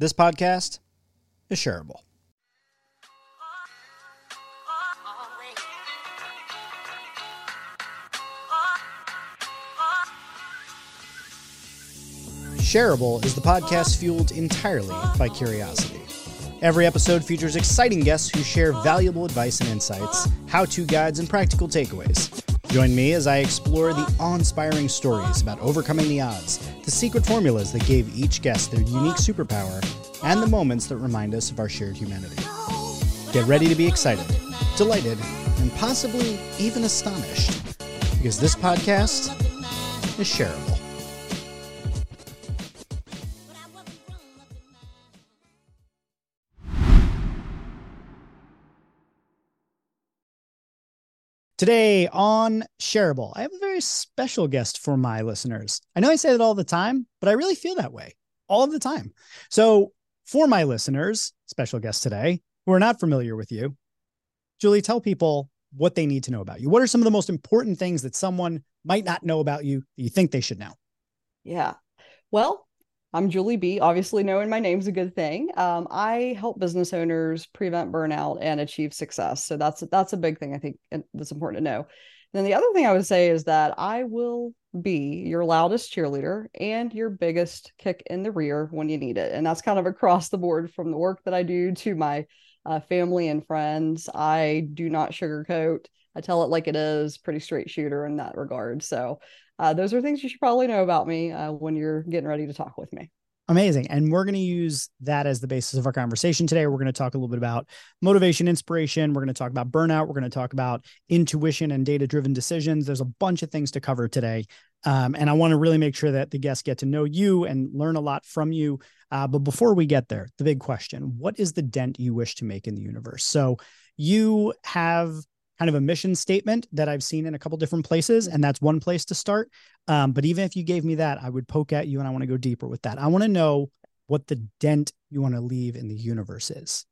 This podcast is shareable. Shareable is the podcast fueled entirely by curiosity. Every episode features exciting guests who share valuable advice and insights, how to guides, and practical takeaways. Join me as I explore the awe inspiring stories about overcoming the odds, the secret formulas that gave each guest their unique superpower, and the moments that remind us of our shared humanity. Get ready to be excited, delighted, and possibly even astonished, because this podcast is shareable. Today on Shareable, I have a very special guest for my listeners. I know I say that all the time, but I really feel that way all of the time. So, for my listeners, special guest today, who are not familiar with you, Julie, tell people what they need to know about you. What are some of the most important things that someone might not know about you that you think they should know? Yeah. Well, I'm Julie Bee. Obviously, knowing my name's a good thing. Um, I help business owners prevent burnout and achieve success. So that's that's a big thing I think that's important to know. Then the other thing I would say is that I will be your loudest cheerleader and your biggest kick in the rear when you need it, and that's kind of across the board from the work that I do to my uh, family and friends. I do not sugarcoat. I tell it like it is. Pretty straight shooter in that regard. So uh, those are things you should probably know about me uh, when you're getting ready to talk with me. Amazing. And we're going to use that as the basis of our conversation today. We're going to talk a little bit about motivation, inspiration. We're going to talk about burnout. We're going to talk about intuition and data driven decisions. There's a bunch of things to cover today. Um, and I want to really make sure that the guests get to know you and learn a lot from you. Uh, but before we get there, the big question what is the dent you wish to make in the universe? So you have kind of a mission statement that I've seen in a couple different places, and that's one place to start. Um, but even if you gave me that, I would poke at you, and I want to go deeper with that. I want to know what the dent you want to leave in the universe is.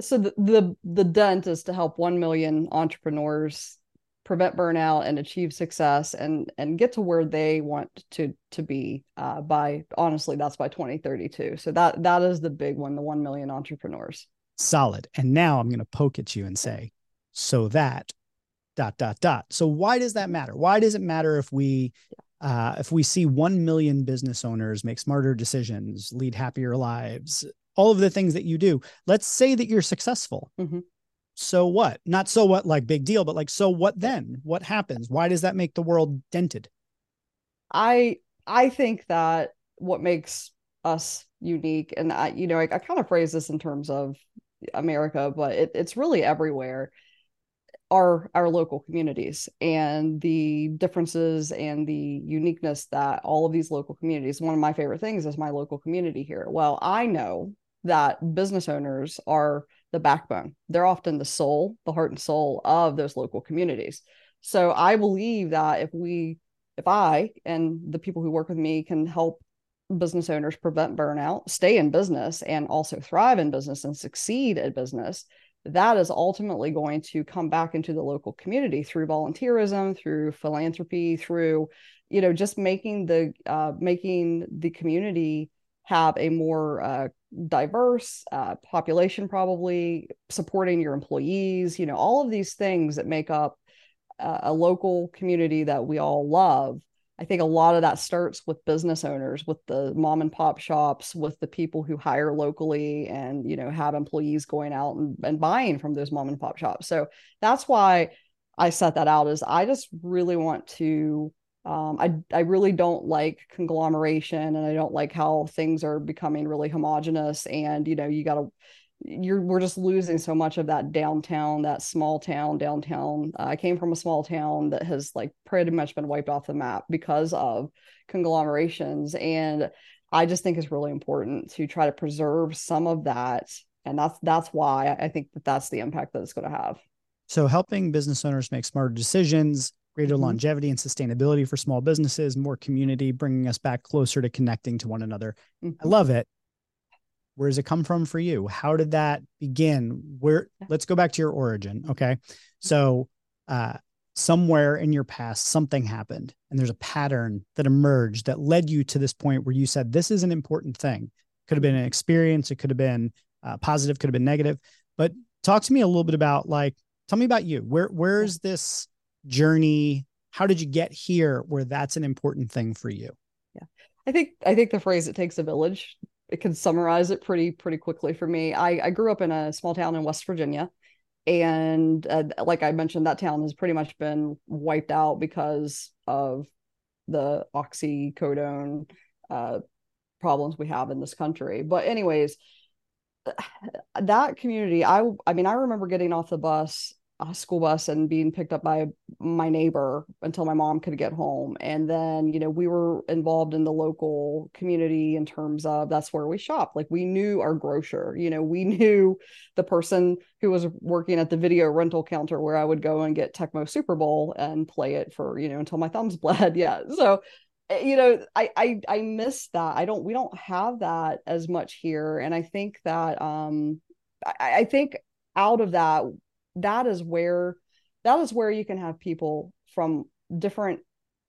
So the, the the dent is to help one million entrepreneurs prevent burnout and achieve success and and get to where they want to to be uh, by honestly that's by 2032 so that that is the big one the 1 million entrepreneurs solid and now i'm going to poke at you and say so that dot dot dot. So why does that matter? Why does it matter if we uh, if we see 1 million business owners make smarter decisions lead happier lives all of the things that you do? Let's say that you're successful. Mm-hmm. so what? Not so what like big deal but like so what then? What happens? Why does that make the world dented? I i think that what makes us unique and i you know i, I kind of phrase this in terms of america but it, it's really everywhere our our local communities and the differences and the uniqueness that all of these local communities one of my favorite things is my local community here. Well i know that business owners are the backbone. They're often the soul the heart and soul of those local communities. So i believe that if we if i and the people who work with me can help business owners prevent burnout stay in business and also thrive in business and succeed at business that is ultimately going to come back into the local community through volunteerism through philanthropy through you know just making the uh, making the community have a more uh, diverse uh, population probably supporting your employees you know all of these things that make up a local community that we all love I think a lot of that starts with business owners, with the mom and pop shops, with the people who hire locally and, you know, have employees going out and, and buying from those mom and pop shops. So that's why I set that out is I just really want to um, I I really don't like conglomeration and I don't like how things are becoming really homogenous and you know you got to you're we're just losing so much of that downtown that small town downtown uh, i came from a small town that has like pretty much been wiped off the map because of conglomerations and i just think it's really important to try to preserve some of that and that's that's why i think that that's the impact that it's going to have so helping business owners make smarter decisions greater mm-hmm. longevity and sustainability for small businesses more community bringing us back closer to connecting to one another mm-hmm. i love it where does it come from for you how did that begin where let's go back to your origin okay so uh somewhere in your past something happened and there's a pattern that emerged that led you to this point where you said this is an important thing could have been an experience, it could have been uh, positive, could have been negative. But talk to me a little bit about like, tell me about you. Where where's this journey? How did you get here? Where that's an important thing for you? Yeah, I think I think the phrase "it takes a village" it can summarize it pretty pretty quickly for me. I I grew up in a small town in West Virginia and uh, like I mentioned, that town has pretty much been wiped out because of the oxycodone uh, problems we have in this country. But anyways, that community, I I mean, I remember getting off the bus a school bus and being picked up by my neighbor until my mom could get home. And then, you know, we were involved in the local community in terms of that's where we shop. Like we knew our grocer, you know, we knew the person who was working at the video rental counter where I would go and get Tecmo Super Bowl and play it for, you know, until my thumbs bled. Yeah. So, eh, you know, I I I miss that. I don't we don't have that as much here. And I think that um I, I think out of that that is where that is where you can have people from different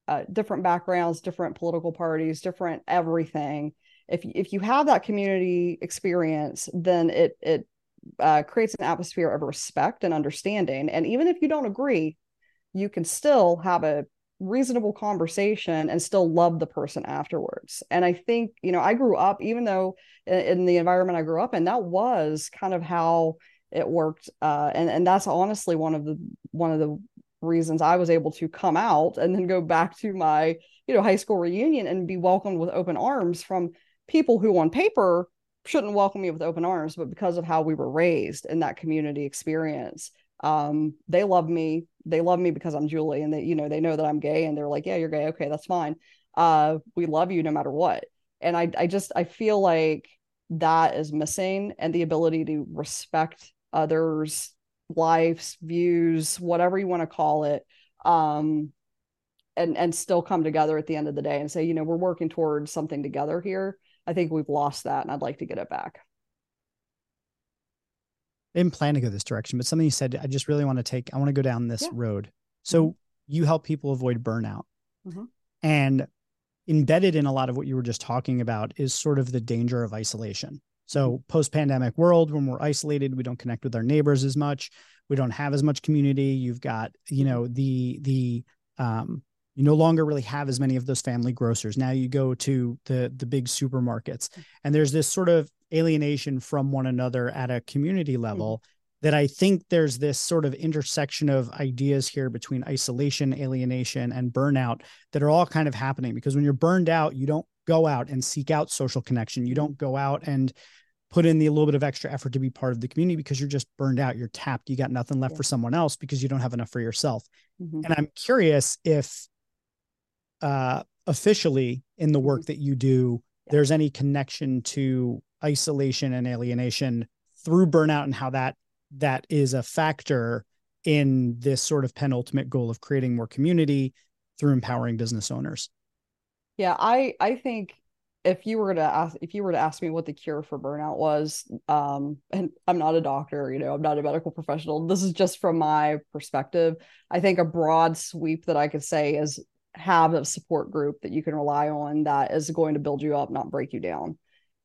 uh, different backgrounds, different political parties, different everything. If if you have that community experience, then it it uh, creates an atmosphere of respect and understanding. And even if you don't agree, you can still have a reasonable conversation and still love the person afterwards. And I think you know I grew up, even though in, in the environment I grew up in, that was kind of how it worked uh, and and that's honestly one of the one of the reasons I was able to come out and then go back to my you know high school reunion and be welcomed with open arms from people who on paper shouldn't welcome me with open arms but because of how we were raised in that community experience um, they love me. They love me because I'm Julie and they you know they know that I'm gay and they're like yeah you're gay. Okay that's fine. Uh, we love you no matter what. And I I just I feel like that is missing and the ability to respect others lives views whatever you want to call it um and and still come together at the end of the day and say you know we're working towards something together here i think we've lost that and i'd like to get it back I didn't plan to go this direction, but something you said, I just really want to take, I want to go down this yeah. road. So mm-hmm. you help people avoid burnout. Mm-hmm. And embedded in a lot of what you were just talking about is sort of the danger of isolation. So mm-hmm. post pandemic world, when we're isolated, we don't connect with our neighbors as much. We don't have as much community. You've got, you know, the the um, you no longer really have as many of those family grocers. Now you go to the the big supermarkets, mm. and there's this sort of alienation from one another at a community level. Mm-hmm. That I think there's this sort of intersection of ideas here between isolation, alienation, and burnout that are all kind of happening. Because when you're burned out, you don't go out and seek out social connection. You don't go out and put in the little bit of extra effort to be part of the community because you're just burned out, you're tapped, you got nothing left yeah. for someone else because you don't have enough for yourself. Mm-hmm. And I'm curious if uh officially in the work mm-hmm. that you do, yeah. there's any connection to isolation and alienation through burnout and how that that is a factor in this sort of penultimate goal of creating more community through empowering business owners. Yeah, I I think if you were to ask if you were to ask me what the cure for burnout was um and i'm not a doctor you know i'm not a medical professional this is just from my perspective. I think a broad sweep that i could say is have a support group that you can rely on that is going to build you up not break you down.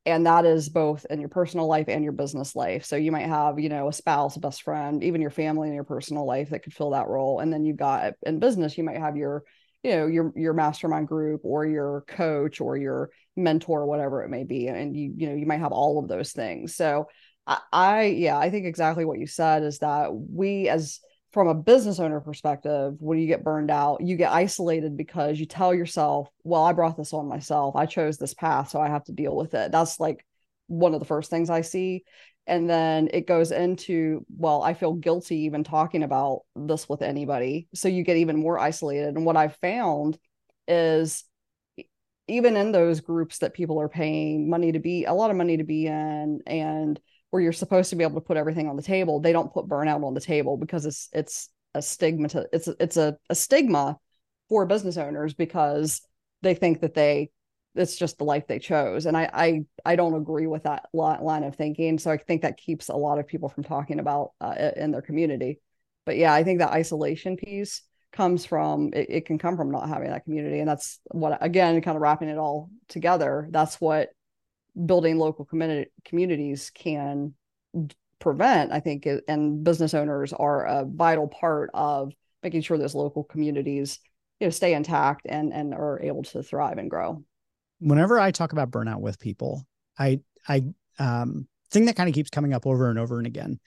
And that is both in your personal life and your business life. So you might have you know a spouse a best friend even your family in your personal life that could fill that role. And then you've got in business you might have your you know your your mastermind group or your coach or your mentor whatever it may be and you you know you might have all of those things. So I, I yeah i think exactly what you said is that we as from a business owner perspective when you get burned out you get isolated because you tell yourself well i brought this on myself. I chose this path so i have to deal with it. That's like one of the first things i see. And then it goes into well i feel guilty even talking about this with anybody. So you get even more isolated. And what i've found is even in those groups that people are paying money to be a lot of money to be in and where you're supposed to be able to put everything on the table they don't put burnout on the table because it's it's a stigma to, it's it's a, a stigma for business owners because they think that they it's just the life they chose. And i i i don't agree with that line of thinking. So i think that keeps a lot of people from talking about uh, in their community. But yeah i think that isolation piece comes from it, it can come from not having that community. And that's what again kind of wrapping it all together that's what building local community communities can prevent i think and business owners are a vital part of making sure those local communities you know stay intact and and are able to thrive and grow. Whenever i talk about burnout with people i i um thing that kind of keeps coming up over and over and again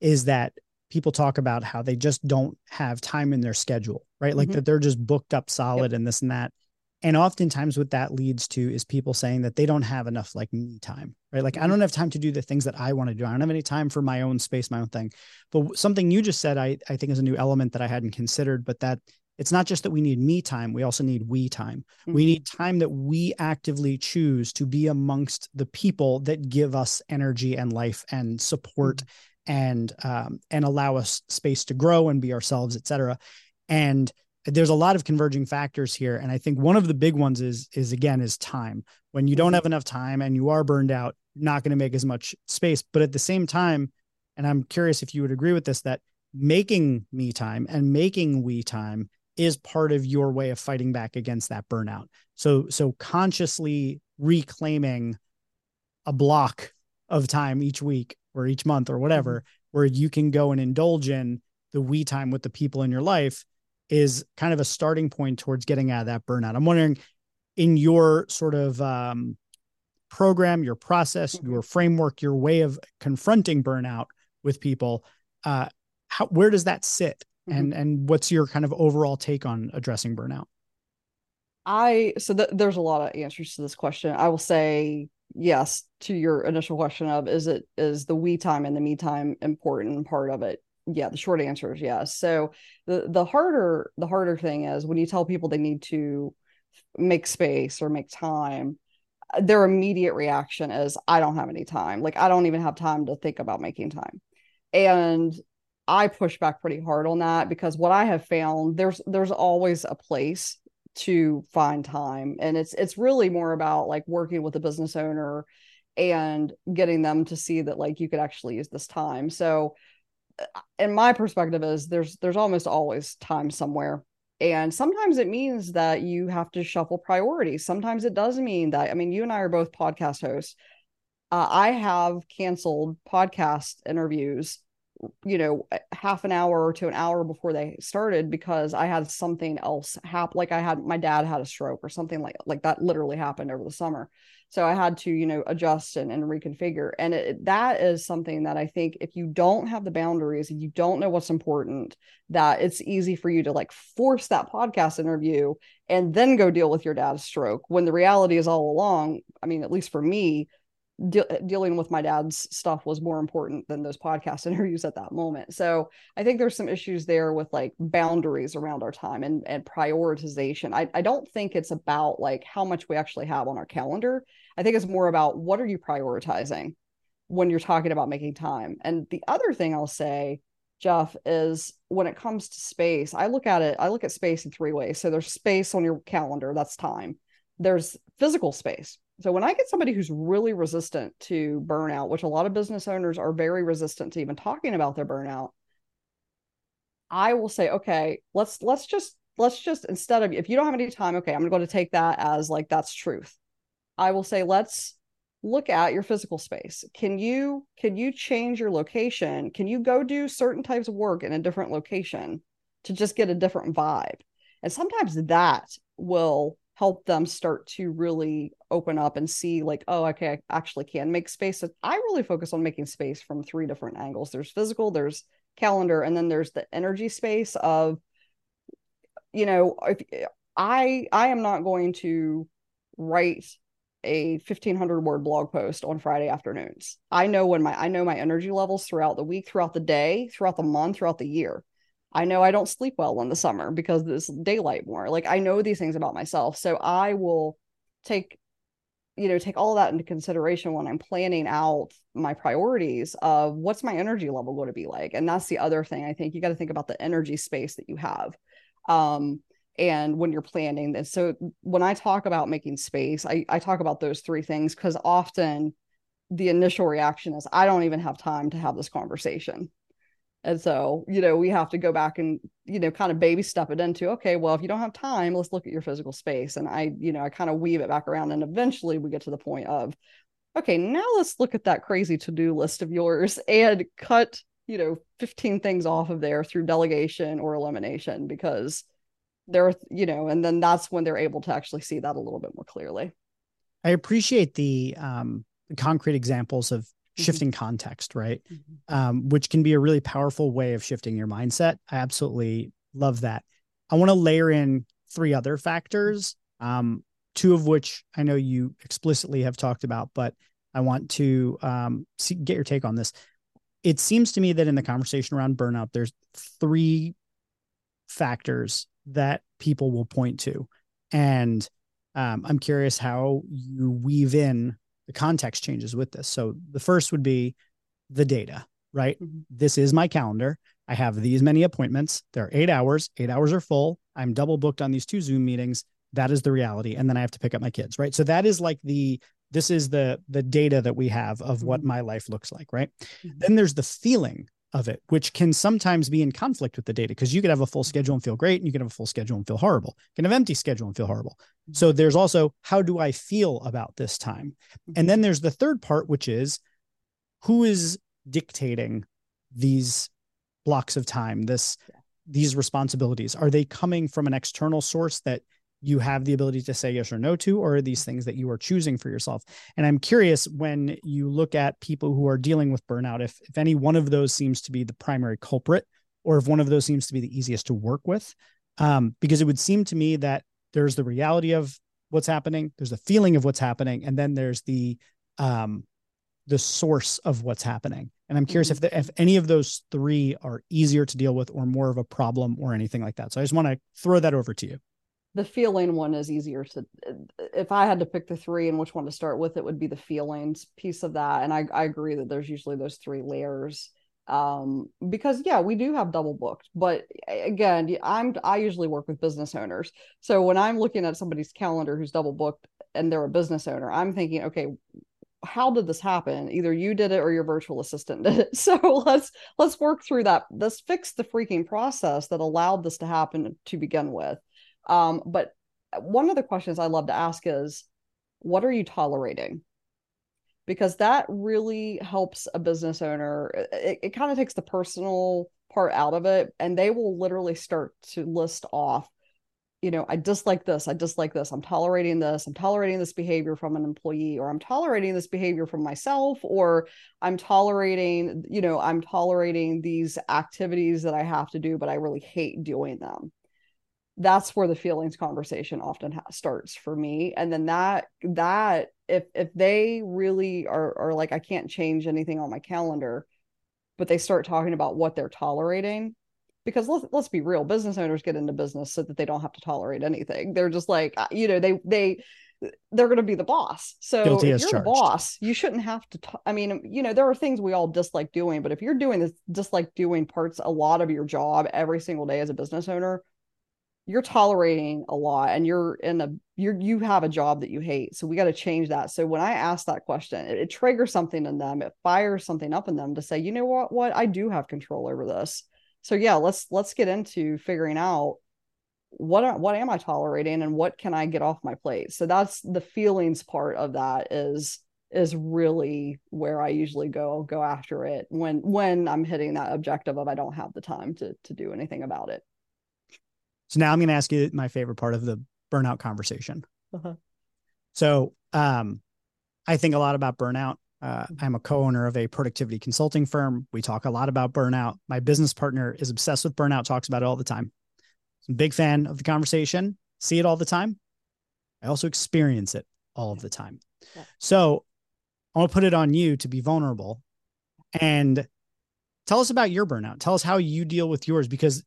is that people talk about how they just don't have time in their schedule right like mm-hmm. that they're just booked up solid yep. and this and that and oftentimes what that leads to is people saying that they don't have enough like me time right like i mm-hmm. don't have time to do the things that i want to do i don't have any time for my own space my own thing but something you just said i, I think is a new element that i hadn't considered but that it's not just that we need me time we also need we time mm-hmm. we need time that we actively choose to be amongst the people that give us energy and life and support mm-hmm. And um, and allow us space to grow and be ourselves et cetera. and there's a lot of converging factors here and i think one of the big ones is is again is time when you don't mm-hmm. have enough time and you are burned out not going to make as much space but at the same time and i'm curious if you would agree with this that making me time and making we time is part of your way of fighting back against that burnout so so consciously reclaiming a block of time each week or each month or whatever mm-hmm. where you can go and indulge in the we time with the people in your life is kind of a starting point towards getting out of that burnout. I'm wondering in your sort of um, program, your process, mm-hmm. your framework, your way of confronting burnout with people, uh, how, where does that sit? Mm-hmm. And, and what's your kind of overall take on addressing burnout? I, so th- there's a lot of answers to this question. I will say yes to your initial question of is it, is the we time and the me time important part of it? yeah the short answer is yes. So the the harder the harder thing is when you tell people they need to make space or make time their immediate reaction is i don't have any time. Like i don't even have time to think about making time. And i push back pretty hard on that because what i have found there's there's always a place to find time. And it's it's really more about like working with a business owner and getting them to see that like you could actually use this time. So in my perspective is there's there's almost always time somewhere. And sometimes it means that you have to shuffle priorities. Sometimes it does mean that i mean you and i are both podcast hosts. Uh, i have canceled podcast interviews you know half an hour to an hour before they started because i had something else happen like i had my dad had a stroke or something like like that literally happened over the summer. So i had to you know adjust and, and reconfigure. And it, that is something that i think if you don't have the boundaries and you don't know what's important that it's easy for you to like force that podcast interview and then go deal with your dad's stroke when the reality is all along i mean at least for me de- dealing with my dad's stuff was more important than those podcast interviews at that moment. So I think there's some issues there with like boundaries around our time and, and prioritization. I, I don't think it's about like how much we actually have on our calendar. I think it's more about what are you prioritizing when you're talking about making time. And the other thing I'll say, Jeff, is when it comes to space, I look at it, I look at space in three ways. So there's space on your calendar, that's time. There's physical space, so when I get somebody who's really resistant to burnout, which a lot of business owners are very resistant to even talking about their burnout, I will say, okay, let's let's just let's just instead of if you don't have any time, okay, I'm going to take that as like that's truth. I will say let's look at your physical space. Can you can you change your location? Can you go do certain types of work in a different location to just get a different vibe? And sometimes that will help them start to really open up and see like oh okay i actually can make space. So i really focus on making space from three different angles. There's physical there's calendar and then there's the energy space of you know if i i am not going to write a 1500 word blog post on friday afternoons. I know when my i know my energy levels throughout the week throughout the day throughout the month throughout the year I know I don't sleep well in the summer because there's daylight more. Like I know these things about myself. So I will take, you know, take all that into consideration when I'm planning out my priorities of what's my energy level going to be like. And that's the other thing. I think you got to think about the energy space that you have. Um, and when you're planning this. So when I talk about making space, I, I talk about those three things because often the initial reaction is, I don't even have time to have this conversation and so, you know, we have to go back and, you know, kind of baby step it into, okay, well, if you don't have time, let's look at your physical space. And I, you know, I kind of weave it back around. And eventually we get to the point of, okay, now let's look at that crazy to-do list of yours and cut, you know, 15 things off of there through delegation or elimination because they're, you know, and then that's when they're able to actually see that a little bit more clearly. I appreciate the um concrete examples of. Shifting mm-hmm. context, right? Mm-hmm. Um, which can be a really powerful way of shifting your mindset. I absolutely love that. I want to layer in three other factors. Um, two of which I know you explicitly have talked about, but I want to um, see, get your take on this. It seems to me that in the conversation around burnout, there's three factors that people will point to. And um, I'm curious how you weave in the context changes with this. So the first would be the data, right? Mm-hmm. This is my calendar. I have these many appointments. There are eight hours. Eight hours are full. I'm double booked on these two Zoom meetings that is the reality and then i have to pick up my kids right so that is like the this is the the data that we have of what mm-hmm. my life looks like right mm-hmm. then there's the feeling of it which can sometimes be in conflict with the data because you could have a full mm-hmm. schedule and feel great and you can have a full schedule and feel horrible you can have empty schedule and feel horrible mm-hmm. so there's also how do i feel about this time and mm-hmm. then there's the third part which is who is dictating these blocks of time this these responsibilities are they coming from an external source that you have the ability to say yes or no to, or are these things that you are choosing for yourself? And I'm curious when you look at people who are dealing with burnout, if, if any one of those seems to be the primary culprit, or if one of those seems to be the easiest to work with. Um, because it would seem to me that there's the reality of what's happening, there's the feeling of what's happening, and then there's the um, the source of what's happening. And I'm curious mm-hmm. if the, if any of those three are easier to deal with or more of a problem or anything like that. So I just want to throw that over to you the feeling one is easier to if i had to pick the three and which one to start with it would be the feelings piece of that. And i, I agree that there's usually those three layers. Um because yeah we do have double booked but again i'm i usually work with business owners. So when i'm looking at somebody's calendar who's double booked and they're a business owner i'm thinking okay how did this happen? Either you did it or your virtual assistant did it. So let's let's work through that. Let's fix the freaking process that allowed this to happen to begin with um, but one of the questions I love to ask is, what are you tolerating? Because that really helps a business owner. It, it kind of takes the personal part out of it, and they will literally start to list off you know, I dislike this, I dislike this, I'm tolerating this, I'm tolerating this behavior from an employee, or I'm tolerating this behavior from myself, or I'm tolerating, you know, I'm tolerating these activities that I have to do, but I really hate doing them that's where the feelings conversation often ha- starts for me. And then that that if if they really are are like i can't change anything on my calendar but they start talking about what they're tolerating because let's let's be real business owners get into business so that they don't have to tolerate anything. They're just like uh, you know they they they're going to be the boss. So Guilty if you're charged. the boss you shouldn't have to t- I mean you know there are things we all dislike doing but if you're doing this dislike doing parts a lot of your job every single day as a business owner you're tolerating a lot and you're in a you you have a job that you hate. So we got to change that. So when i ask that question it, it, triggers something in them. It fires something up in them to say you know what what? I do have control over this. So yeah let's let's get into figuring out what what am i tolerating and what can i get off my plate? So that's the feelings part of that is is really where i usually go go after it when when i'm hitting that objective of i don't have the time to to do anything about it so now I'm going to ask you my favorite part of the burnout conversation. Uh-huh. So um, I think a lot about burnout. Uh. I'm a co-owner of a productivity consulting firm. We talk a lot about burnout. My business partner is obsessed with burnout, talks about it all the time. I'm a big fan of the conversation, see it all the time. I also experience it all of the time. Yeah. So I want to put it on you to be vulnerable and tell us about your burnout. Tell us how you deal with yours because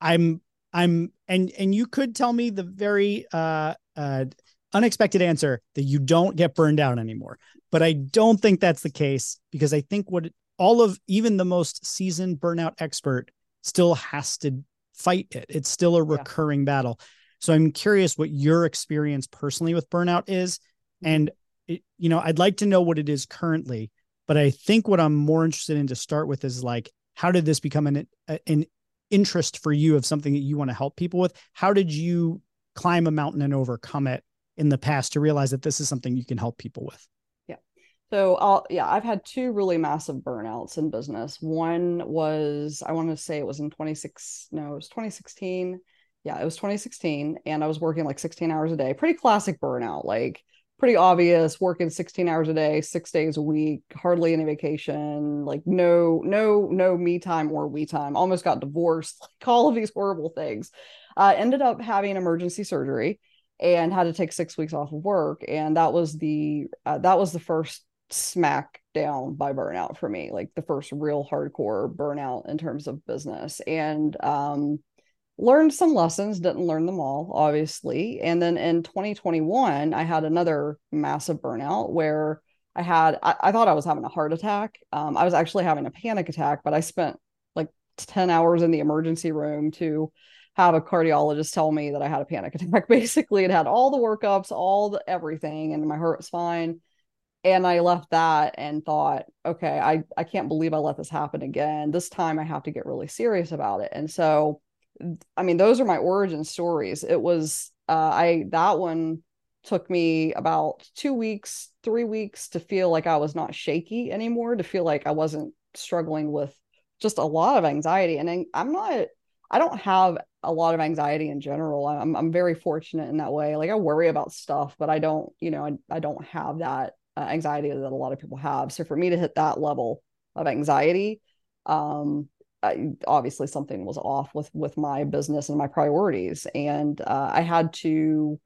I'm I'm and and you could tell me the very uh uh unexpected answer that you don't get burned out anymore. But I don't think that's the case because I think what all of even the most seasoned burnout expert still has to fight it. It's still a recurring yeah. battle. So I'm curious what your experience personally with burnout is mm-hmm. and it, you know, I'd like to know what it is currently, but I think what I'm more interested in to start with is like how did this become an an interest for you of something that you want to help people with how did you climb a mountain and overcome it in the past to realize that this is something you can help people with yeah So, I'll, yeah, I've had two really massive burnouts in business. One was, I want to say it was in 26, no, it was 2016. Yeah, it was 2016. And I was working like 16 hours a day. Pretty classic burnout, like pretty obvious, working 16 hours a day, six days a week, hardly any vacation, like no, no, no me time or we time. Almost got divorced, like all of these horrible things. Uh, ended up having emergency surgery and had to take six weeks off of work. And that was the, uh, that was the first smack down by burnout for me, like the first real hardcore burnout in terms of business. And um, learned some lessons, didn't learn them all, obviously. And then in 2021, I had another massive burnout where I had, I, I thought I was having a heart attack. Um, I was actually having a panic attack, but I spent like 10 hours in the emergency room to have a cardiologist tell me that I had a panic attack. Basically, it had all the workups, all the everything, and my heart was fine and I left that and thought, okay, I, I can't believe I let this happen again. This time I have to get really serious about it. And so, I mean, those are my origin stories. It was, uh, I, that one took me about two weeks, three weeks to feel like I was not shaky anymore, to feel like I wasn't struggling with just a lot of anxiety. And I'm not, I don't have a lot of anxiety in general. I'm, I'm very fortunate in that way. Like I worry about stuff, but I don't, you know, I, I don't have that uh, anxiety that a lot of people have. So for me to hit that level of anxiety, um, I, obviously something was off with with my business and my priorities, and uh, I had to.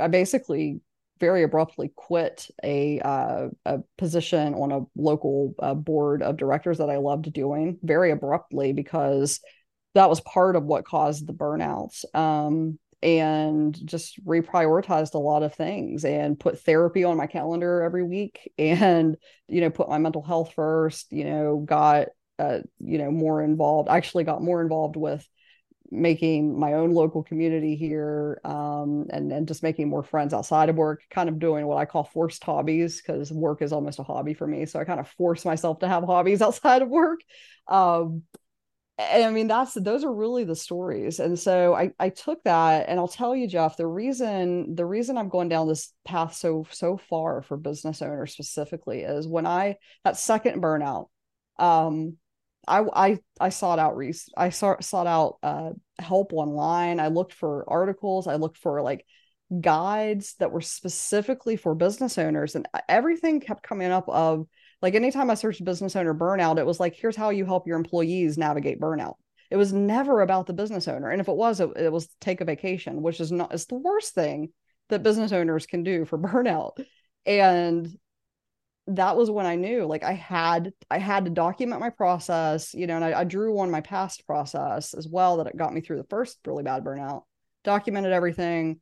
I basically very abruptly quit a uh, a position on a local uh, board of directors that I loved doing very abruptly because that was part of what caused the burnouts. Um, and just reprioritized a lot of things and put therapy on my calendar every week and you know put my mental health first you know got uh, you know more involved actually got more involved with making my own local community here um, and and just making more friends outside of work kind of doing what i call forced hobbies because work is almost a hobby for me so i kind of force myself to have hobbies outside of work um, and I mean that's those are really the stories. And so I I took that and I'll tell you Jeff the reason the reason I'm going down this path so so far for business owners specifically is when I that second burnout um I I I sought out I sought, sought out uh help online. I looked for articles, I looked for like guides that were specifically for business owners and everything kept coming up of like anytime I searched business owner burnout, it was like, here's how you help your employees navigate burnout. It was never about the business owner. And if it was, it, it was take a vacation, which is not, it's the worst thing that business owners can do for burnout. And that was when I knew like I had I had to document my process, you know, and I, I, drew on my past process as well that it got me through the first really bad burnout, documented everything.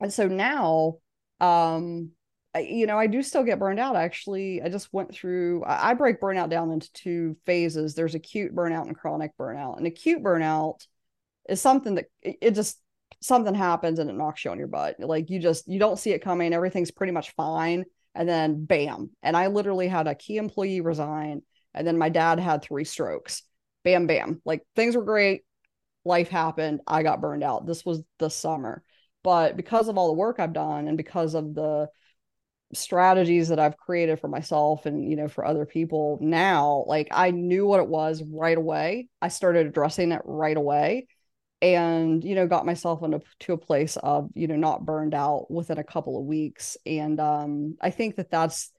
And so now um you know, I do still get burned out. Actually, I just went through, I break burnout down into two phases. There's acute burnout and chronic burnout. And acute burnout is something that it just, something happens and it knocks you on your butt. Like you just, you don't see it coming. Everything's pretty much fine. And then bam. And I literally had a key employee resign. And then my dad had three strokes. Bam, bam. Like things were great. Life happened. I got burned out. This was the summer. But because of all the work I've done and because of the, strategies that I've created for myself and you know for other people now like I knew what it was right away I started addressing it right away and you know got myself into to a place of you know not burned out within a couple of weeks and um I think that that's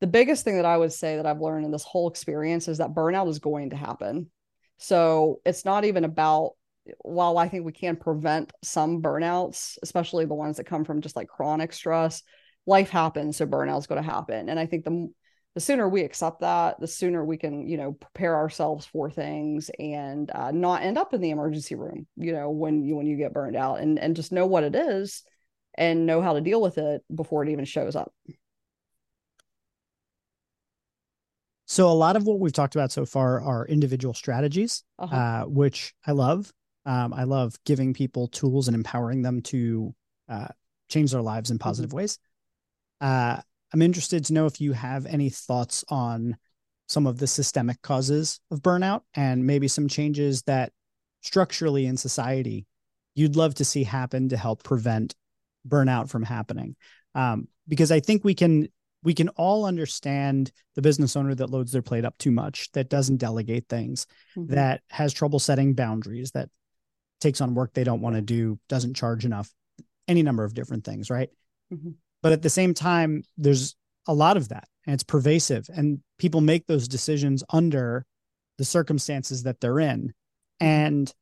the biggest thing that I would say that I've learned in this whole experience is that burnout is going to happen so it's not even about while I think we can prevent some burnouts especially the ones that come from just like chronic stress life happens, so burnout's going to happen. And I think the the sooner we accept that, the sooner we can, you know, prepare ourselves for things and uh, not end up in the emergency room, you know, when you when you get burned out, and and just know what it is and know how to deal with it before it even shows up. So a lot of what we've talked about so far are individual strategies, uh-huh. uh, which I love. Um, I love giving people tools and empowering them to uh, change their lives in positive mm-hmm. ways. I'm interested to know if you have any thoughts on some of the systemic causes of burnout and maybe some changes that structurally in society you'd love to see happen to help prevent burnout from happening. Um, because I think we can we can all understand the business owner that loads their plate up too much, that doesn't delegate things, mm-hmm. that has trouble setting boundaries, that takes on work they don't want to do, doesn't charge enough, any number of different things, right? Mm-hmm. But at the same time, there's a lot of that and it's pervasive, and people make those decisions under the circumstances that they're in. Mm-hmm. And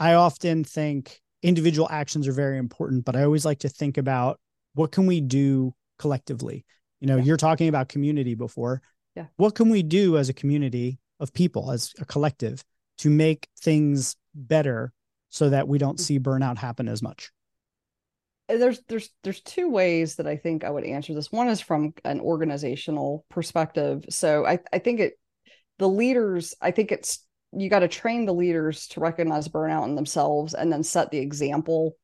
I often think individual actions are very important, but I always like to think about what can we do collectively? You know, yeah. you're talking about community before. Yeah. What can we do as a community of people, as a collective, to make things better so that we don't mm. see burnout happen as much? There's there's there's two ways that I think I would answer this. One is from an organizational perspective. So I, I think it the leaders, I think it's you got to train the leaders to recognize burnout in themselves and then set the example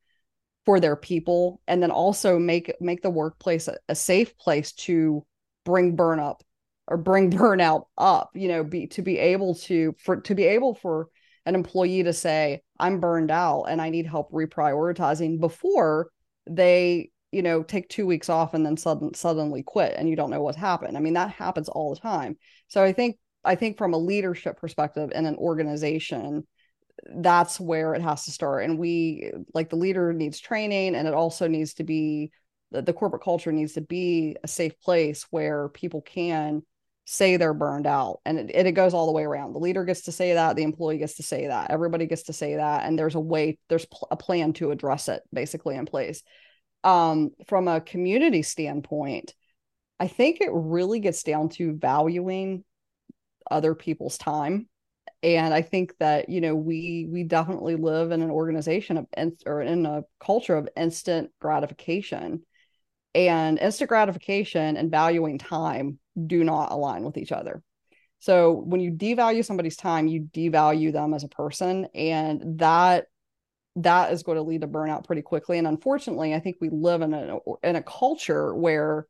for their people and then also make make the workplace a, a safe place to bring burn up or bring burnout up you know be to be able to for to be able for an employee to say i'm burned out and i need help reprioritizing before they you know take two weeks off and then sudden, suddenly quit and you don't know what's happened. I mean that happens all the time. So i think i think from a leadership perspective in an organization that's where it has to start. And we like the leader needs training and it also needs to be the, the corporate culture needs to be a safe place where people can say they're burned out and it, it goes all the way around. The leader gets to say that the employee gets to say that everybody gets to say that and there's a way there's pl- a plan to address it basically in place. Um, from a community standpoint i think it really gets down to valuing other people's time and i think that you know we we definitely live in an organization of or in a culture of instant gratification and instant gratification and valuing time do not align with each other. So when you devalue somebody's time you devalue them as a person and that that is going to lead to burnout pretty quickly. And unfortunately i think we live in a in a culture where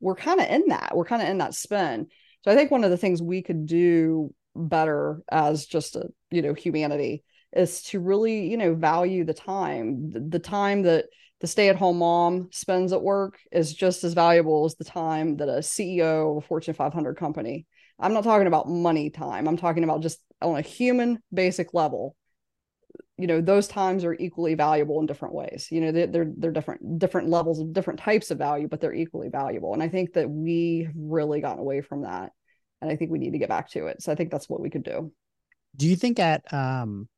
we're kind of in that we're kind of in that spin. So i think one of the things we could do better as just a you know humanity is to really you know value the time the, the time that the stay-at-home mom spends at work is just as valuable as the time that a ceo of a fortune 500 company. I'm not talking about money time. I'm talking about just on a human basic level. You know those times are equally valuable in different ways. You know they're, they're they're different different levels of different types of value but they're equally valuable. And i think that we really gotten away from that and I think we need to get back to it. So I think that's what we could do. Do you think at um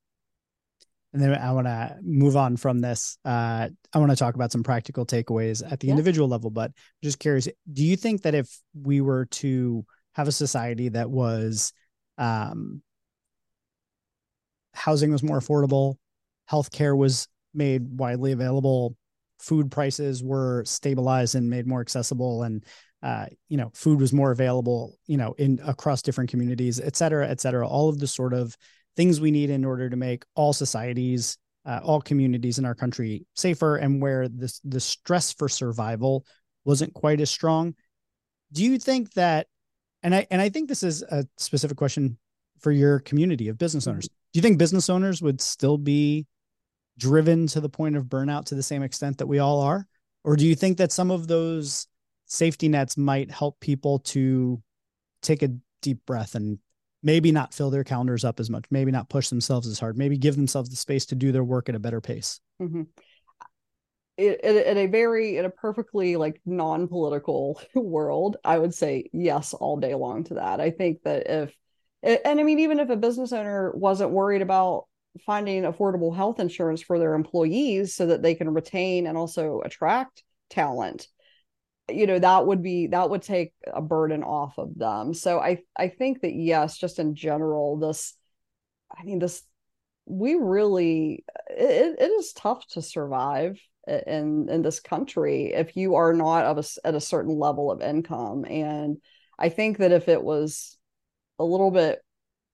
and then I want to move on from this. Uh, I want to talk about some practical takeaways at the yeah. individual level, but just curious, do you think that if we were to have a society that was um, housing was more affordable, healthcare was made widely available, food prices were stabilized and made more accessible, and uh, you know, food was more available, you know, in across different communities, et cetera, et cetera. All of the sort of things we need in order to make all societies, uh, all communities in our country safer, and where this the stress for survival wasn't quite as strong. Do you think that? And I and I think this is a specific question for your community of business owners. Do you think business owners would still be driven to the point of burnout to the same extent that we all are? Or do you think that some of those safety nets might help people to take a deep breath and maybe not fill their calendars up as much, maybe not push themselves as hard, maybe give themselves the space to do their work at a better pace. Mm-hmm. In, a very in a perfectly like non-political world i would say yes all day long to that i think that if and i mean even if a business owner wasn't worried about finding affordable health insurance for their employees so that they can retain and also attract talent you know that would be that would take a burden off of them. So i i think that yes just in general this i mean this we really it, it is tough to survive in in this country if you are not of a, at a certain level of income. And i think that if it was a little bit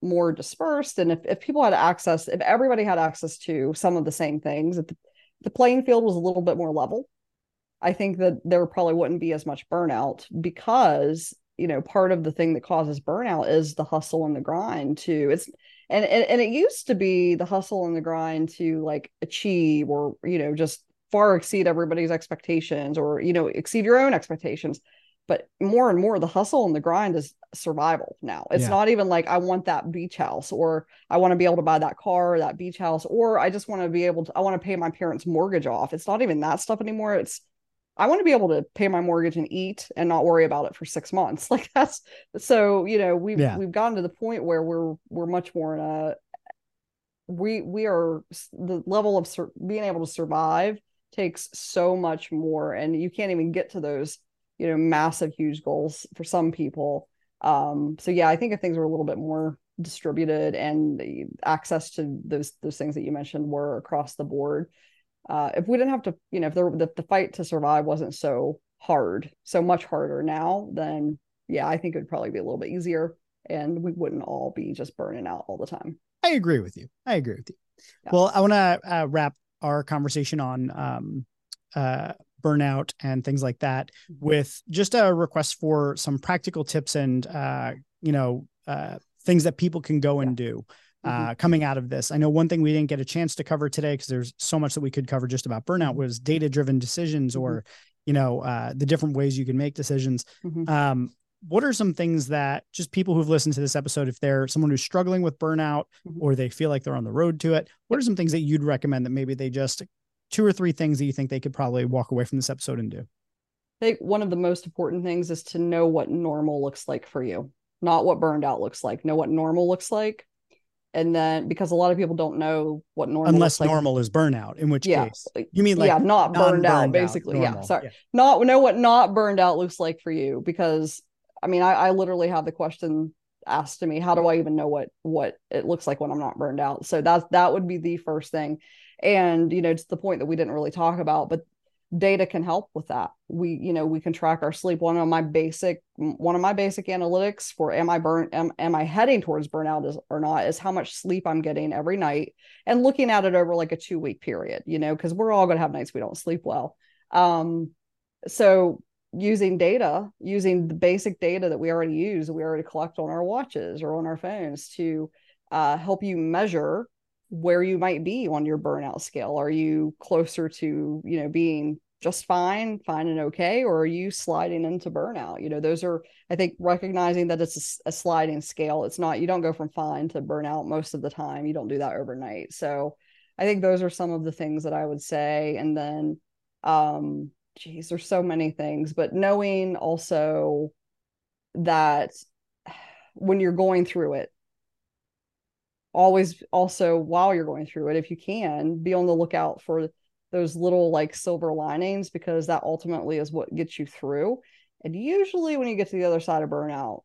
more dispersed and if, if people had access if everybody had access to some of the same things if the, the playing field was a little bit more level I think that there probably wouldn't be as much burnout because you know part of the thing that causes burnout is the hustle and the grind too. It's and and, and it used to be the hustle and the grind to like achieve or you know just far exceed everybody's expectations or you know exceed your own expectations but more and more the hustle and the grind is survival now it's Yeah. not even like i want that beach house or i want to be able to buy that car or that beach house or i just want to be able to i want to pay my parents mortgage off it's not even that stuff anymore it's i want to be able to pay my mortgage and eat and not worry about it for six months like that's so you know we've Yeah. we've gotten to the point where we're we're much more in a we we are the level of sur- being able to survive takes so much more and you can't even get to those you know massive huge goals for some people um so yeah i think if things were a little bit more distributed and the access to those those things that you mentioned were across the board uh if we didn't have to you know if there the, the fight to survive wasn't so hard so much harder now then yeah i think it would probably be a little bit easier and we wouldn't all be just burning out all the time I agree with you. I agree with you. Yeah. Well, I want to uh, wrap our conversation on um, uh, burnout and things like that Mm-hmm. with just a request for some practical tips and uh, you know uh, things that people can go and do. Uh, Mhm. coming out of this, I know one thing we didn't get a chance to cover today because there's so much that we could cover just about burnout Mhm. was data-driven decisions, or you know uh, the different ways you can make decisions. Mhm. Um, what are some things that just people who've listened to this episode, if they're someone who's struggling with burnout Mhm. or they feel like they're on the road to it, what are some things that you'd recommend that maybe they just two or three things that you think they could probably walk away from this episode and do? I think one of the most important things is to know what normal looks like for you, not what burned out looks like. Know what normal looks like. And then because a lot of people don't know what normal Unless like. normal is burnout, in which Yeah. case you mean like yeah, not burned out, basically. Yeah. normal. Sorry. Not know what not burned out looks like for you. Because I mean, I, I literally have the question asked to me, how do I even know what what it looks like when I'm not burned out? So that's that would be the first thing. And you know, it's the point that we didn't really talk about, but data can help with that. We you know we can track our sleep. One of my basic one of my basic analytics for am i burnt am, am i heading towards burnout is, or not is how much sleep i'm getting every night and looking at it over like a two week period you know because we're all going to have nights we don't sleep well. Um so using data using the basic data that we already use we already collect on our watches or on our phones to uh, help you measure where you might be on your burnout scale. Are you closer to you know being just fine fine and okay or are you sliding into burnout? You know those are i think recognizing that it's a, a sliding scale. It's not you don't go from fine to burnout most of the time. You don't do that overnight. So i think those are some of the things that i would say. And then um geez there's so many things but knowing also that when you're going through it always also while you're going through it if you can be on the lookout for those little like silver linings because that ultimately is what gets you through. And usually when you get to the other side of burnout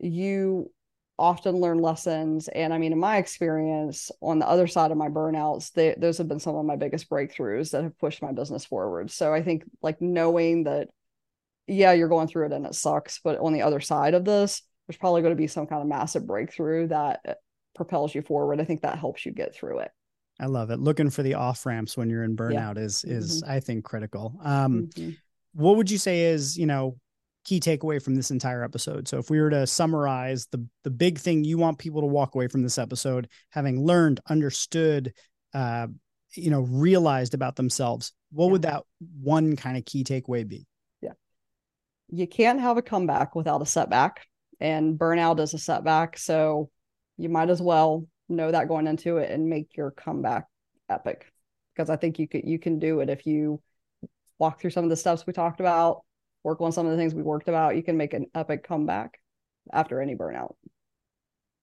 you often learn lessons. And i mean in my experience on the other side of my burnouts they, those have been some of my biggest breakthroughs that have pushed my business forward. So i think like knowing that yeah you're going through it and it sucks but on the other side of this there's probably going to be some kind of massive breakthrough that propels you forward i think that helps you get through it I love it. Looking for the off ramps when you're in burnout is is I think critical. Um, Mhm. what would you say is you know key takeaway from this entire episode so if we were to summarize the the big thing you want people to walk away from this episode having learned understood uh you know realized about themselves what Yeah. would that one kind of key takeaway be Yeah, you can't have a comeback without a setback and burnout is a setback so you might as well know that going into it and make your comeback epic because i think you could you can do it if you walk through some of the steps we talked about work on some of the things we worked about you can make an epic comeback after any burnout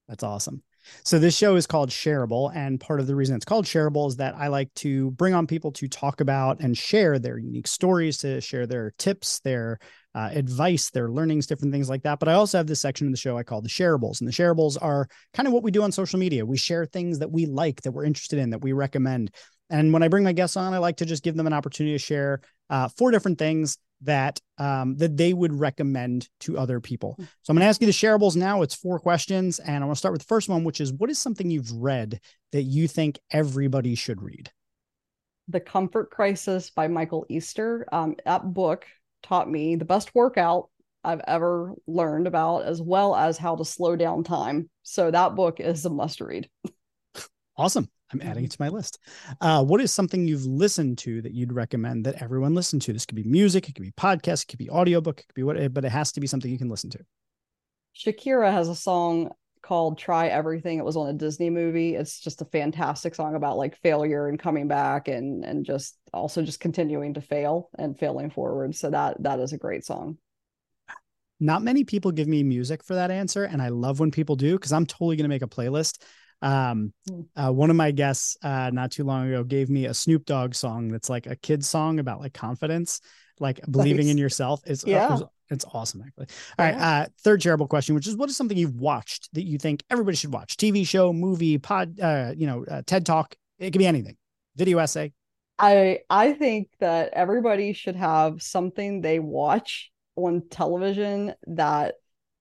That's awesome. So this show is called Shareable, and part of the reason it's called Shareable is that I like to bring on people to talk about and share their unique stories, to share their tips, their uh, advice, their learnings, different things like that. But I also have this section of the show I call the Shareables, and the Shareables are kind of what we do on social media. We share things that we like, that we're interested in, that we recommend. And when I bring my guests on, I like to just give them an opportunity to share uh, four different things that um, that they would recommend to other people. So I'm going to ask you the shareables now. It's four questions, and I want to start with the first one, which is what is something you've read that you think everybody should read? the comfort crisis by michael easter um, that book taught me the best workout i've ever learned about as well as how to slow down time so that book is a must read Awesome. I'm adding it to my list. Uh, what is something you've listened to that you'd recommend that everyone listen to? This could be music, it could be podcast, it could be audiobook, it could be what, but it has to be something you can listen to. Shakira has a song called Try Everything. It was on a Disney movie. It's just a fantastic song about like failure and coming back and and just also just continuing to fail and failing forward. So that that is a great song. Not many people give me music for that answer and I love when people do cuz I'm totally going to make a playlist. Um, hmm. uh, one of my guests uh, not too long ago gave me a Snoop Dogg song that's like a kid's song about like confidence, like believing nice. in yourself. It's uh, yeah. Uh, it's awesome, actually. All right. Uh, third shareable question, which is what is something you've watched that you think everybody should watch? TV show, movie, pod, uh, you know, uh, TED Talk. It could be anything. Video essay. I I think that everybody should have something they watch on television that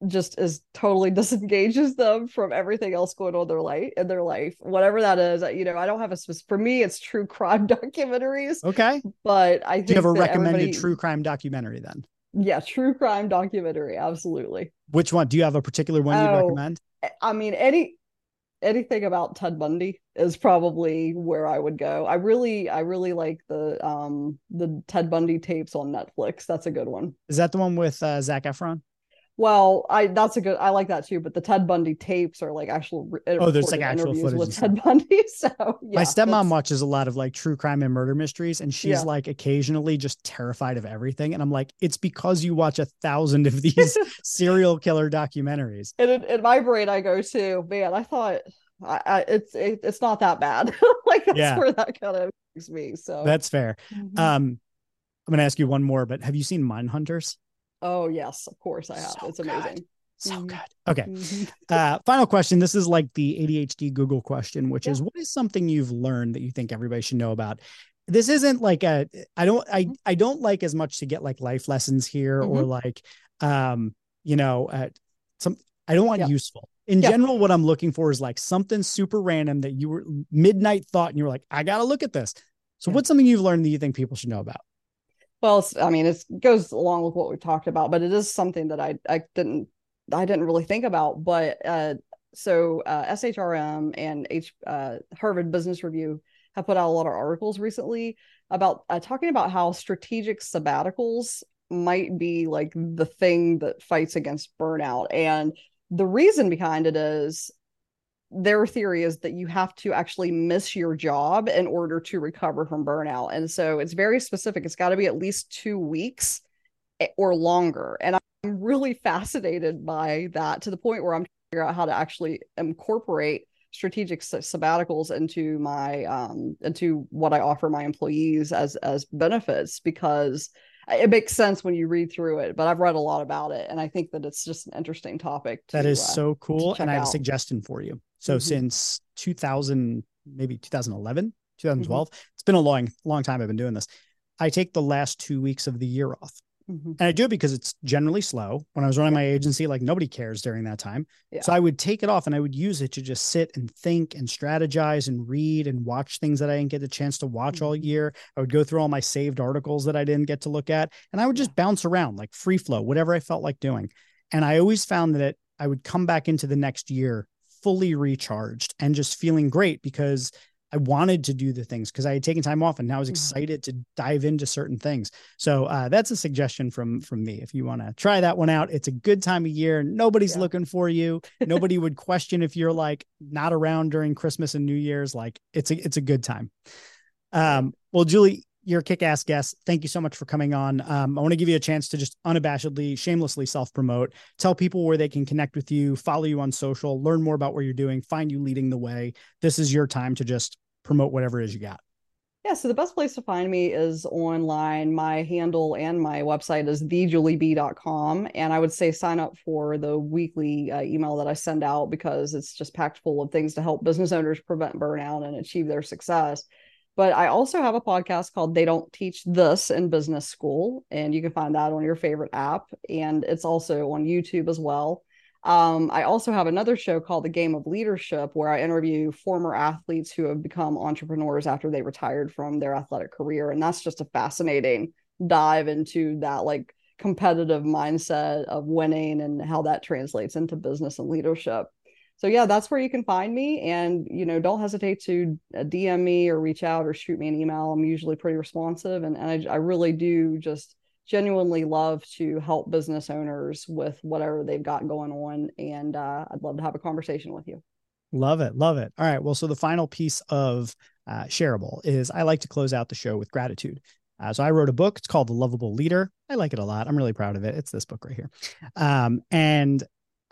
just is totally disengages them from everything else going on in their life in their life whatever that is you know i don't have a specific for me it's true crime documentaries okay but i think do you have a recommended true crime documentary then yeah, true crime documentary. Absolutely. Which one? Do you have a particular one oh, recommend? I mean, any anything about Ted Bundy is probably where I would go. I really, I really like the um the Ted Bundy tapes on Netflix. That's a good one. Is that the one with uh, Zac Efron? Well, I that's a good. I like that too. But the Ted Bundy tapes are like actual. Oh, there's like actual footage with Ted Bundy. So yeah, my stepmom watches a lot of like true crime and murder mysteries, and she's yeah. like occasionally just terrified of everything. And I'm like, it's because you watch a thousand of these serial killer documentaries. And in, in, my brain, I go to man. I thought I, I, it's it, it's not that bad. like that's yeah. where that kind of makes me. So that's fair. Mm-hmm. Um, I'm gonna ask you one more, but have you seen Mindhunters? Oh yes, of course I have. So it's amazing. Good. So mm-hmm. good. Okay. Mm-hmm. Uh, final question. This is like the ADHD Google question, which yeah. is what is something you've learned that you think everybody should know about? This isn't like a I don't I mm-hmm. I don't like as much to get like life lessons here mm-hmm. or like um you know uh, some I don't want yeah. useful. In yeah. general, what I'm looking for is like something super random that you were midnight thought and you were like, I gotta look at this. So what's something you've learned that you think people should know about? Well, I mean, it goes along with what we talked about, but it is something that I I didn't I didn't really think about. But uh, so uh, SHRM and H uh, Harvard Business Review have put out a lot of articles recently about uh, talking about how strategic sabbaticals might be like the thing that fights against burnout, and the reason behind it is their theory is that you have to actually miss your job in order to recover from burnout. And so it's very specific. It's got to be at least two weeks eh, or longer. And I'm really fascinated by that to the point where I'm trying to figure out how to actually incorporate strategic sabbaticals into my um into what I offer my employees as as benefits because it makes sense when you read through it but i've read a lot about it and i think that it's just an interesting topic to, that is uh, so cool and i have out. a suggestion for you so mm-hmm. since 2000, maybe 2011, 2012, mm-hmm. it's been a long, long time I've been doing this. I take the last two weeks of the year off. Mm-hmm. And I do it because it's generally slow. When I was running my agency, like nobody cares during that time. Yeah. So I would take it off and I would use it to just sit and think and strategize and read and watch things that I didn't get a chance to watch mm-hmm. all year. I would go through all my saved articles that I didn't get to look at. And I would just bounce around like free flow, whatever I felt like doing. And I always found that it, I would come back into the next year fully recharged and just feeling great because I wanted to do the things because I had taken time off and now I was mm-hmm. excited to dive into certain things. So uh, that's a suggestion from from me. If you want to try that one out, it's a good time of year. Nobody's yeah. looking for you. Nobody would question if you're like not around during Christmas and New Year's. Like it's a it's a good time. Um, well, Julie, you're a kick-ass guest. Thank you so much for coming on. Um, I want to give you a chance to just unabashedly, shamelessly self-promote. Tell people where they can connect with you, follow you on social, learn more about what you're doing, find you leading the way. This is your time to just promote whatever it is you got. Yeah, so the best place to find me is online. My handle and my website is thejuliebee.com. And I would say sign up for the weekly uh, email that I send out because it's just packed full of things to help business owners prevent burnout and achieve their success. But I also have a podcast called They Don't Teach This in Business School, and you can find that on your favorite app. And it's also on YouTube as well. Um, I also have another show called The Game of Leadership, where I interview former athletes who have become entrepreneurs after they retired from their athletic career. And that's just a fascinating dive into that like competitive mindset of winning and how that translates into business and leadership. So yeah, that's where you can find me. And, you know, don't hesitate to uh, DM me or reach out or shoot me an email. I'm usually pretty responsive. And, and I, I really do just genuinely love to help business owners with whatever they've got going on. And uh, I'd love to have a conversation with you. Love it. Love it. All right. Well, so the final piece of uh, shareable is I like to close out the show with gratitude. Uh, so I wrote a book. It's called The Lovable Leader. I like it a lot. I'm really proud of it. It's this book right here. Um, and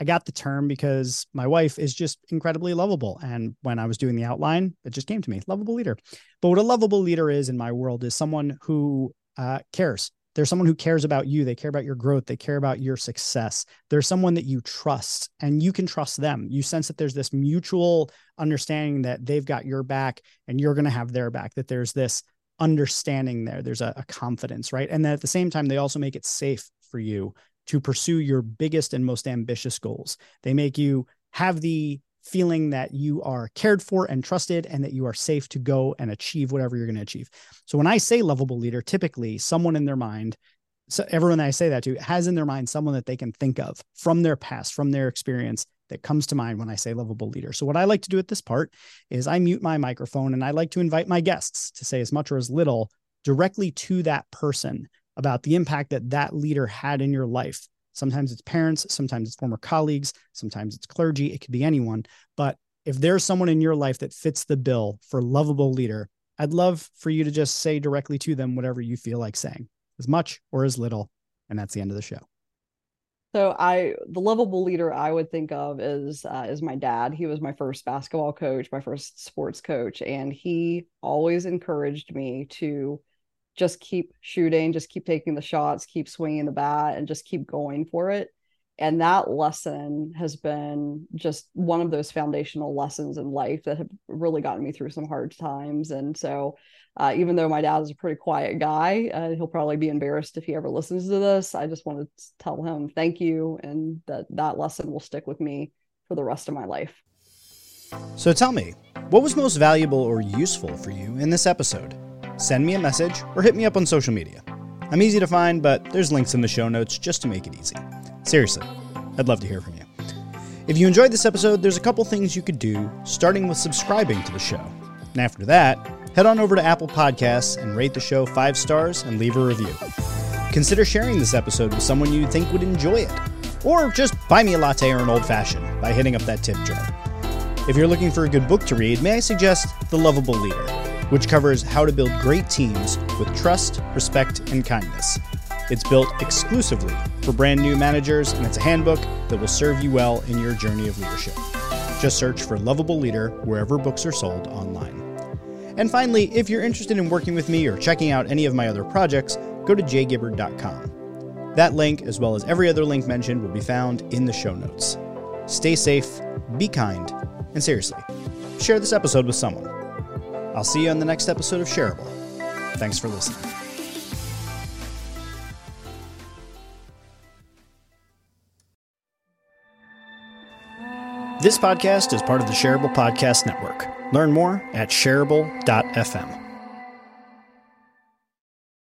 I got the term because my wife is just incredibly lovable. And when I was doing the outline, it just came to me lovable leader. But what a lovable leader is in my world is someone who uh, cares. There's someone who cares about you. They care about your growth. They care about your success. There's someone that you trust and you can trust them. You sense that there's this mutual understanding that they've got your back and you're going to have their back, that there's this understanding there. There's a, a confidence, right? And then at the same time, they also make it safe for you to pursue your biggest and most ambitious goals. They make you have the feeling that you are cared for and trusted and that you are safe to go and achieve whatever you're going to achieve. So when I say lovable leader, typically someone in their mind, so everyone I say that to has in their mind someone that they can think of from their past, from their experience that comes to mind when I say lovable leader. So what I like to do at this part is I mute my microphone and I like to invite my guests to say as much or as little directly to that person about the impact that that leader had in your life. Sometimes it's parents, sometimes it's former colleagues, sometimes it's clergy, it could be anyone. But if there's someone in your life that fits the bill for lovable leader, I'd love for you to just say directly to them whatever you feel like saying, as much or as little. And that's the end of the show. So I, the lovable leader I would think of is uh, is my dad. He was my first basketball coach, my first sports coach, and he always encouraged me to just keep shooting, just keep taking the shots, keep swinging the bat, and just keep going for it. And that lesson has been just one of those foundational lessons in life that have really gotten me through some hard times. And so, uh, even though my dad is a pretty quiet guy, uh, he'll probably be embarrassed if he ever listens to this. I just want to tell him thank you, and that that lesson will stick with me for the rest of my life. So, tell me, what was most valuable or useful for you in this episode? Send me a message, or hit me up on social media. I'm easy to find, but there's links in the show notes just to make it easy. Seriously, I'd love to hear from you. If you enjoyed this episode, there's a couple things you could do, starting with subscribing to the show. And after that, head on over to Apple Podcasts and rate the show five stars and leave a review. Consider sharing this episode with someone you think would enjoy it. Or just buy me a latte or an old fashioned by hitting up that tip jar. If you're looking for a good book to read, may I suggest The Lovable Leader which covers how to build great teams with trust, respect, and kindness. It's built exclusively for brand new managers, and it's a handbook that will serve you well in your journey of leadership. Just search for Lovable Leader wherever books are sold online. And finally, if you're interested in working with me or checking out any of my other projects, go to jgibbard.com. That link, as well as every other link mentioned, will be found in the show notes. Stay safe, be kind, and seriously, share this episode with someone. I'll see you on the next episode of Shareable. Thanks for listening. This podcast is part of the Shareable Podcast Network. Learn more at shareable.fm.